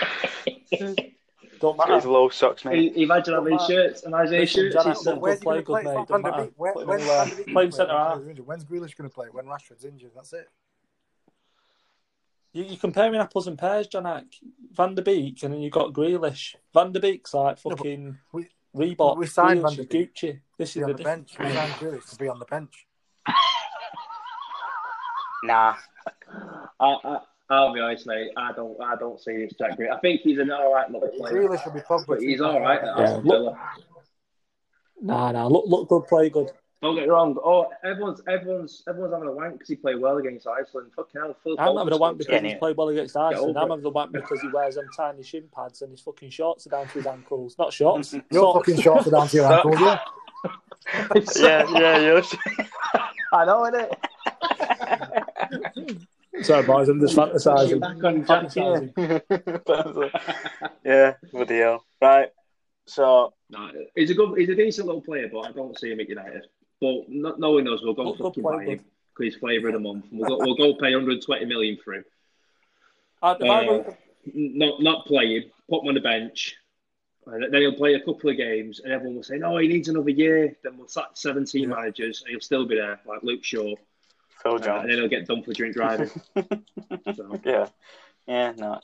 Speaker 1: Don't
Speaker 3: Got his
Speaker 1: matter.
Speaker 3: low socks, mate.
Speaker 2: I- Imagine having
Speaker 1: Don't matter.
Speaker 2: shirts. Imagine
Speaker 1: Listen,
Speaker 2: shirts.
Speaker 1: Janet,
Speaker 2: he's
Speaker 1: look,
Speaker 2: said-
Speaker 4: Where's he
Speaker 1: play
Speaker 4: gonna
Speaker 1: good,
Speaker 4: play?
Speaker 1: mate.
Speaker 4: Van
Speaker 1: Don't
Speaker 4: der
Speaker 1: matter.
Speaker 4: Beek. When-
Speaker 1: Put him
Speaker 4: When's
Speaker 1: anywhere.
Speaker 4: Van der Beek
Speaker 1: Play him
Speaker 4: gonna
Speaker 1: centre half.
Speaker 4: play? When's Grealish going to play? When Rashford's injured, that's it.
Speaker 1: You, you're comparing apples and pears, Janak. Van der Beek, and then you've got Grealish. Van der Beek's like
Speaker 4: No,
Speaker 1: fucking
Speaker 4: we-
Speaker 1: Reebok.
Speaker 4: we signed
Speaker 1: Grealish
Speaker 4: Van der
Speaker 1: is Gucci. This
Speaker 4: Be
Speaker 1: is
Speaker 4: on
Speaker 1: the
Speaker 4: the bench. We signed Grealish to be on the bench.
Speaker 3: Nah.
Speaker 2: I, I, I'll be honest, mate. I don't, I don't see this Jack Grealish. I think he's an all right little player,
Speaker 4: Grealish will be Pogba.
Speaker 2: but he's all right. At
Speaker 1: Yeah, look- Nah, nah. Look, look good, play good.
Speaker 2: Don't get me wrong. Oh, everyone's, everyone's, everyone's having a wank because he played well against Iceland. Fucking hell, Phil
Speaker 1: I'm having a wank because
Speaker 3: Yeah,
Speaker 1: he's played well against Iceland. I'm having a wank because he wears them tiny shin pads and his fucking shorts are down to his ankles. Not shorts.
Speaker 4: Your
Speaker 1: socks.
Speaker 4: fucking shorts are down to your ankles, yeah.
Speaker 3: yeah, yeah, yes.
Speaker 2: I know, innit?
Speaker 1: Sorry, boys. I'm just fantasising.
Speaker 2: Back on Jack, yeah.
Speaker 1: Fantasising.
Speaker 3: yeah, bloody hell. Right. So,
Speaker 2: No, he's a good, he's a decent little player, but I don't see him at United. But not knowing us, we'll go
Speaker 1: Look, good
Speaker 2: fucking buy him because he's flavour of the month. We'll go, we'll go pay 120 million for him.
Speaker 1: Uh,
Speaker 2: Uh, not not play him, put him on the bench. And then he'll play a couple of games, and everyone will say, "No, he needs another year." Then we'll sack 17
Speaker 4: Yeah.
Speaker 2: managers, and he'll still be there, like Luke Shaw,
Speaker 3: Phil
Speaker 2: uh, and then he'll get done for drink driving. so,
Speaker 3: Yeah. Yeah, no.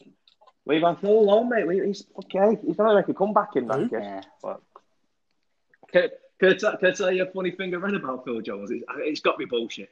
Speaker 2: leave him Phil alone, mate. Leave- He's okay. He's gonna make a comeback in that game.
Speaker 3: Yeah. Well,
Speaker 2: Can, I t- can I tell you a funny thing I read about Phil Jones? It's, it's got me bullshit.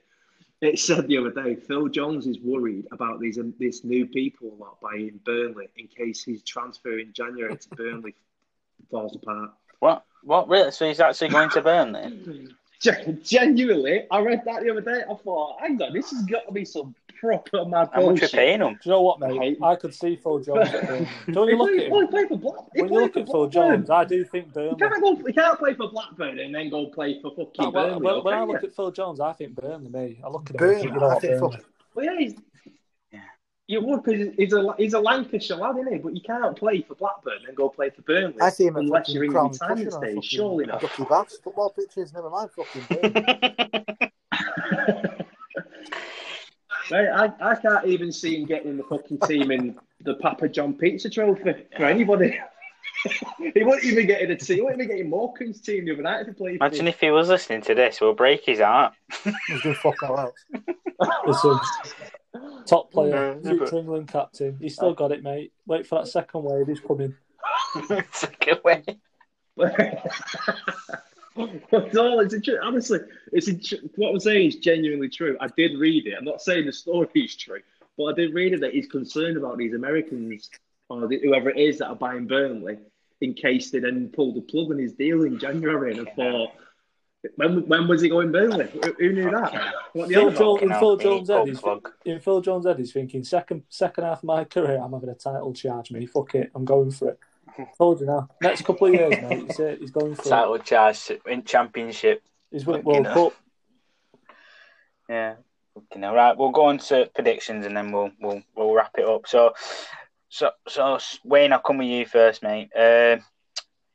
Speaker 2: It said the other day, Phil Jones is worried about these um, this new people lot buying Burnley in case his transfer in January to Burnley falls apart.
Speaker 3: what? What? Really? So he's actually going to Burnley?
Speaker 2: Gen- Genuinely, I read that the other day. I thought, hang on, this has got to be some proper mad
Speaker 3: How much are paying him?
Speaker 1: Do you know what, mate?
Speaker 2: Right.
Speaker 1: I could see Phil Jones. Don't you look at
Speaker 2: He
Speaker 1: him?
Speaker 2: played for Black-
Speaker 1: When you look
Speaker 2: for
Speaker 1: at Phil Jones, I do think
Speaker 2: You
Speaker 1: Burnley.
Speaker 2: can't, go, you can't play for Blackburn and then go play for fucking
Speaker 1: No,
Speaker 2: Burnley.
Speaker 1: when, when, when I look
Speaker 2: you?
Speaker 1: at Phil Jones, I think Burnley. Me, I look at him.
Speaker 4: Burnley,
Speaker 1: think, you know
Speaker 4: I think
Speaker 1: Burnley.
Speaker 4: fuck-
Speaker 2: Well, yeah, he's, you would because he's a he's a Lancashire lad, isn't he? But you can't play for Blackburn and go play for Burnley
Speaker 4: I see him
Speaker 2: unless you're in
Speaker 4: Crown
Speaker 2: retirement
Speaker 4: Cushion
Speaker 2: stage. Surely not.
Speaker 4: Ducky Baths, football pitches, never mind fucking Burnley.
Speaker 2: Mate, I, I can't even see him getting the fucking team in the Papa John Pizza Trophy for anybody. he wouldn't even get in a team. He wouldn't even get in Morecambe's team the other night if he played.
Speaker 3: Imagine if he was listening to this, we'll break his heart.
Speaker 4: He's gonna fuck all else.
Speaker 1: Listen, top player,
Speaker 3: Yeah, yeah,
Speaker 1: future
Speaker 3: but-
Speaker 1: England captain. He's still got it, mate. Wait for that second wave. He's coming.
Speaker 3: Take it away.
Speaker 2: It's all, it's a, honestly, it's a, what I'm saying is genuinely true. I did read it. I'm not saying the story is true, but I did read it that he's concerned about these Americans or the, whoever it is that are buying Burnley in case they then pull the plug on his deal in January. And I thought, when, when was he going Burnley? Who, who knew that? What the
Speaker 1: Phil,
Speaker 2: other
Speaker 1: in Phil Jones' head, he's, in Phil Jones' head, he's thinking second second half of my career, I'm having a title charge me. Fuck it, I'm going for it. Told you now. Next couple of years, mate. He's, it. he's going for it.
Speaker 3: Title charge in championship.
Speaker 1: He's winning
Speaker 3: Fucking
Speaker 1: World
Speaker 3: hell.
Speaker 1: Cup.
Speaker 3: Yeah. Fucking hell. Right, we'll go on to predictions and then we'll we'll we'll wrap it up. So so so Wayne, I'll come with you first, mate. Uh,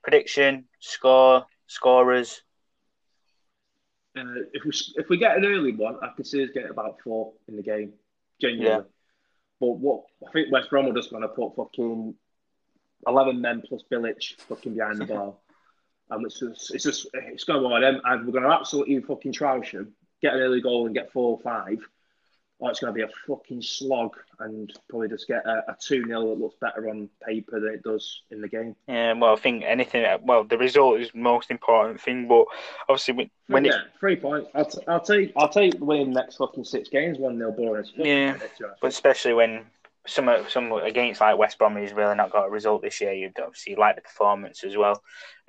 Speaker 3: prediction, score, scorers.
Speaker 2: Uh, if we if we get an early one, I can see us getting about four in the game, genuinely.
Speaker 3: Yeah.
Speaker 2: But what I think West Brom are just going to put fucking eleven men plus Bilic fucking behind the ball, and it's just it's just it's going to be one them. And we're going to absolutely fucking troush them, get an early goal and get four or five. Or it's going to be a fucking slog and probably just get a, a 2 0 that looks better on paper than it does in the game.
Speaker 3: Yeah, well, I think anything. Uh, well, the result is the most important thing, but obviously when, when
Speaker 2: yeah,
Speaker 3: it's
Speaker 2: three points. I'll, t- I'll take I'll take the next fucking six games, 1 0 boring.
Speaker 3: Yeah. But especially when some some against like West Brom who's really not got a result this year, you'd obviously like the performance as well.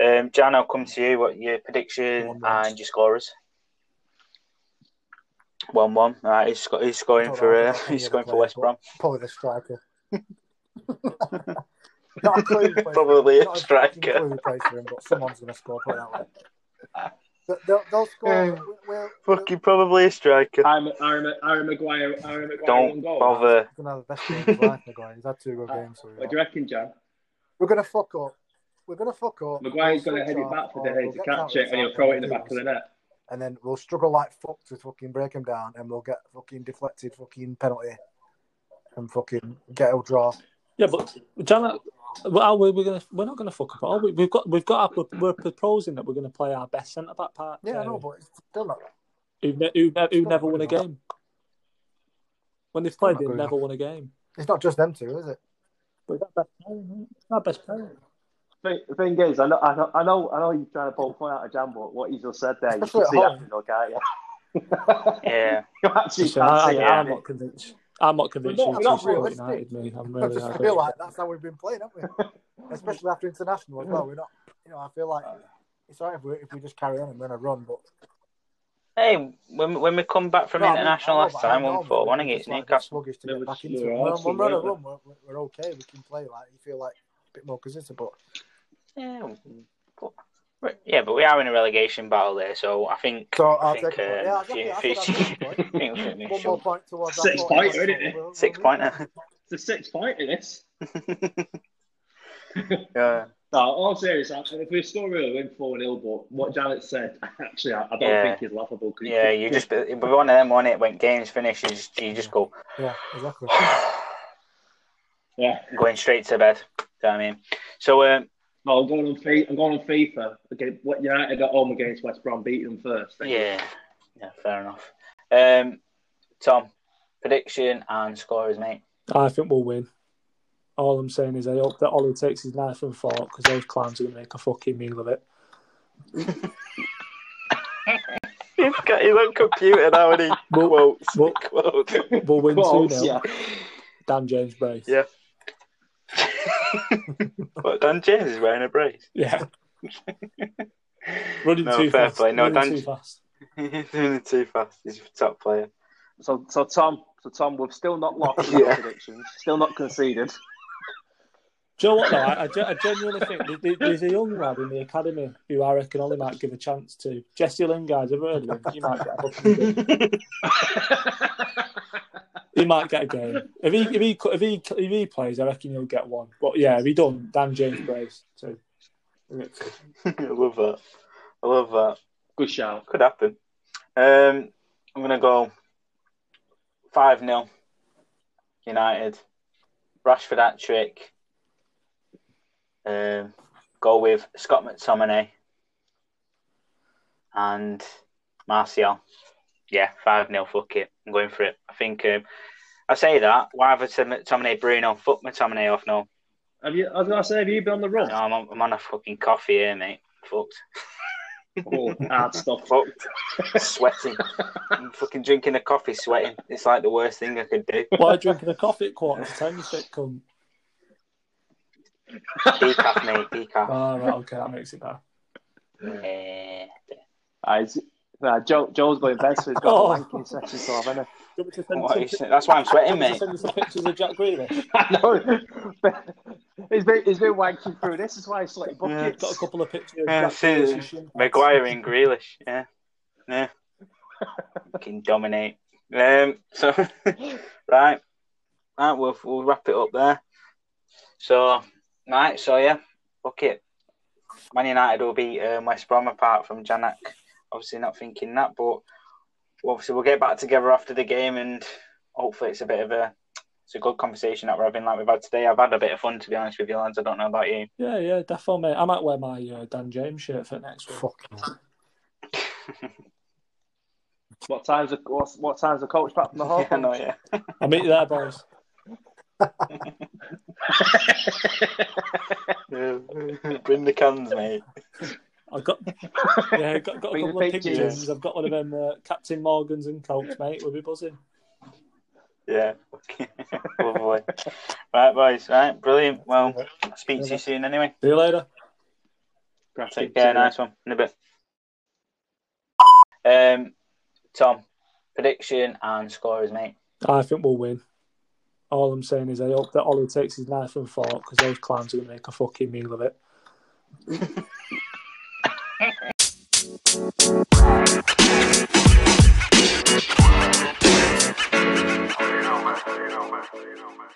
Speaker 3: Um, Jan, I'll come to you. What your prediction and your scorers? One one. Right, he's, sco- he's scoring for uh, he's scoring for West Brom.
Speaker 4: Probably the striker. Not a clue who plays-
Speaker 3: Probably a striker.
Speaker 4: fucking clue who plays for him, but someone's going to score. Put that way. Th- They'll, they'll score.
Speaker 3: Hmm.
Speaker 4: We're, we're,
Speaker 3: Fucking probably a striker.
Speaker 2: Aaron, Aaron, Aaron Maguire, Aaron Maguire
Speaker 3: Don't
Speaker 2: on goal.
Speaker 3: bother.
Speaker 4: gonna have the best game of his life, Maguire. He's had two good games. So
Speaker 2: What do you reckon, Jan?
Speaker 4: we're gonna fuck up. We're gonna fuck up.
Speaker 2: Maguire's going to head it back for
Speaker 4: or
Speaker 2: De to catch it, and he'll throw it in the back of the net.
Speaker 4: and then we'll struggle like fuck to fucking break him down, and we'll get fucking deflected fucking penalty, and fucking get a draw.
Speaker 1: Yeah, but Janet, well, oh, we're, we're gonna we're not gonna fuck up at all. We, we've got we've got our, we're proposing that we're gonna play our best centre back part.
Speaker 4: Yeah, I know, um, but it's still not.
Speaker 1: who, ne- who, ne- who
Speaker 4: not
Speaker 1: never won a
Speaker 4: enough.
Speaker 1: game. When they've played, they've never
Speaker 4: enough.
Speaker 1: won a game.
Speaker 4: It's not just them two, is it?
Speaker 1: But that's best player, mate. Our best player.
Speaker 2: Thing, the thing is, I know, I know, I know, I know you're trying to pull fun out of Jan, but what you just said there, you can see
Speaker 4: home.
Speaker 2: that, though, can't you?
Speaker 3: Yeah.
Speaker 2: you actually can't
Speaker 1: I,
Speaker 2: see it.
Speaker 1: I, I'm not convinced. I'm not convinced
Speaker 2: We're
Speaker 1: you
Speaker 2: not- we're not
Speaker 4: realistic.
Speaker 1: United, me. I'm
Speaker 4: I
Speaker 1: really.
Speaker 4: just
Speaker 1: I
Speaker 4: feel like that's how we've been playing, haven't we? Especially after international as well. We're not. You know, I feel like uh, it's alright if we if we just carry on and we're gonna run, but
Speaker 3: Hey, when when we come back from
Speaker 4: No,
Speaker 3: international
Speaker 4: I know,
Speaker 3: last
Speaker 4: but
Speaker 3: time,
Speaker 4: normally
Speaker 3: one four one
Speaker 4: we're
Speaker 3: against
Speaker 4: just, like,
Speaker 3: Newcastle.
Speaker 4: Sluggish to get back into
Speaker 2: were
Speaker 4: it. When, when we're on a run, we're, we're okay. We can play like you feel like a bit more consistent. But
Speaker 3: Yeah, but, but- yeah, but we are in a relegation battle there, so I think.
Speaker 4: so
Speaker 3: I
Speaker 4: I'll
Speaker 3: think,
Speaker 4: take a point.
Speaker 3: uh,
Speaker 4: Yeah,
Speaker 3: if you-
Speaker 4: exactly.
Speaker 3: if
Speaker 4: That's
Speaker 3: you-
Speaker 4: what I'm
Speaker 3: think we should- we
Speaker 4: One more point towards that.
Speaker 2: Six
Speaker 4: 40
Speaker 2: pointer,
Speaker 4: points,
Speaker 2: isn't it?
Speaker 4: so we'll-
Speaker 3: Six
Speaker 4: we'll-
Speaker 3: pointer.
Speaker 2: It's a six point in this.
Speaker 3: yeah.
Speaker 2: No, all serious. If we score, we'll win 4 0. But what Janet said, actually, I, I don't
Speaker 3: Yeah.
Speaker 2: think is laughable. 'cause
Speaker 3: Yeah, you just but one of them on it when games finish, you just you just go
Speaker 4: Yeah, exactly.
Speaker 2: Yeah.
Speaker 3: going straight to bed. Do you know what I mean? So um,
Speaker 2: No, I'm going on FIFA. I'm going on FIFA. Okay, what United at home against West Brom, beat them first.
Speaker 3: yeah, yeah, fair enough. Um, Tom, prediction and scorers, mate.
Speaker 1: I think we'll win. All I'm saying is I hope that Ollie takes his knife and fork because those clowns are going to make a fucking meal of it.
Speaker 3: He's got his own computer now, and he
Speaker 1: Well-
Speaker 3: quotes.
Speaker 1: well-
Speaker 3: quotes.
Speaker 1: We'll win 2
Speaker 2: Close,
Speaker 1: 0.
Speaker 2: yeah.
Speaker 1: Dan James Brace.
Speaker 3: Yeah. But Dan James is wearing a brace.
Speaker 1: Yeah. Running
Speaker 3: No,
Speaker 1: too
Speaker 3: fair
Speaker 1: fast.
Speaker 3: play. No,
Speaker 1: Running
Speaker 3: Dan-
Speaker 1: too fast.
Speaker 3: He's doing it too fast. He's a top player.
Speaker 2: So, so Tom, so Tom, we've still not lost
Speaker 3: Yeah.
Speaker 2: yeah. predictions, still not conceded.
Speaker 1: Do you know what, though? I, I, I genuinely think there- there- there's a young lad in the academy who I reckon only might give a chance to. Jesse Lingard, have you heard of him? He might get a game. He might get a game. If he, if, he, if, he, if he plays, I reckon he'll get one. But yeah, if he don't, Dan James Brace, too.
Speaker 3: I love that. I love that.
Speaker 2: Good shout.
Speaker 3: Could happen. Um, I'm gonna go five 0 United. Rashford hat trick. Um, go with Scott McTominay and Martial. Yeah, five 0 Fuck it. I'm going for it. I think. Um, I say that. Why have I said McTominay Bruno? Fuck McTominay off now.
Speaker 2: Have you? I was gonna say, have you been on the run?
Speaker 3: No, I'm, on, I'm on a fucking coffee here, mate. Fucked.
Speaker 2: Oh, hard stuff.
Speaker 3: Fucked. Sweating. I'm fucking drinking a coffee, sweating. It's like the worst thing I could do.
Speaker 1: Why drinking a coffee at quarter to ten, you fit cunt?
Speaker 3: Decaf, mate. Decaf.
Speaker 1: Oh, right, okay, that makes it better.
Speaker 3: Yeah.
Speaker 2: Ah, he's- nah, Joe, Joe's going best, so he's got
Speaker 1: Oh.
Speaker 2: a wanking session to have, hasn't he?
Speaker 1: Do you want to send
Speaker 3: What
Speaker 1: some
Speaker 3: are you
Speaker 1: pic-
Speaker 3: saying? That's why I'm sweating,
Speaker 1: do you want
Speaker 3: mate.
Speaker 1: Send you some pictures of Jack Grealish.
Speaker 2: I know. he's been he's been wanking through this. Is why he's sweating
Speaker 1: Got a couple of pictures of
Speaker 3: Yeah,
Speaker 1: Jack
Speaker 3: see, Maguire and Grealish. Yeah. Yeah. Fucking dominate. Um, so, right. Right, we'll, we'll wrap it up there. So, right, so yeah, fuck it. Man United will beat um, West Brom apart from Janak. Obviously, not thinking that, but obviously, we'll get back together after the game and hopefully, it's a bit of a. It's a good conversation that we're having like we've had today. I've had a bit of fun, to be honest with you, lads. I don't know about you.
Speaker 1: Yeah, yeah, definitely, mate. I might wear my uh, Dan James shirt for next week.
Speaker 4: Fuck.
Speaker 2: What time's the what, what time's the coach back from the hall?
Speaker 3: Yeah, no, yeah.
Speaker 1: I'll meet you there, boys.
Speaker 3: Bring the cans, mate.
Speaker 1: I've got yeah, got, got a
Speaker 2: Bring
Speaker 1: couple of
Speaker 2: pictures.
Speaker 1: pictures. I've got one of them uh, Captain Morgans and Cokes, mate. We'll be buzzing.
Speaker 3: Yeah. Lovely. Right, boys. Right, brilliant. Well, I'll speak to you soon anyway.
Speaker 1: See you later.
Speaker 3: Take care. Nice one. In a bit. Um, Tom, prediction and scorers, mate.
Speaker 1: I think we'll win all I'm saying is I hope that Ollie takes his knife and fork because those clowns are going to make a fucking meal of it. you know, man. You know, man. You know, man.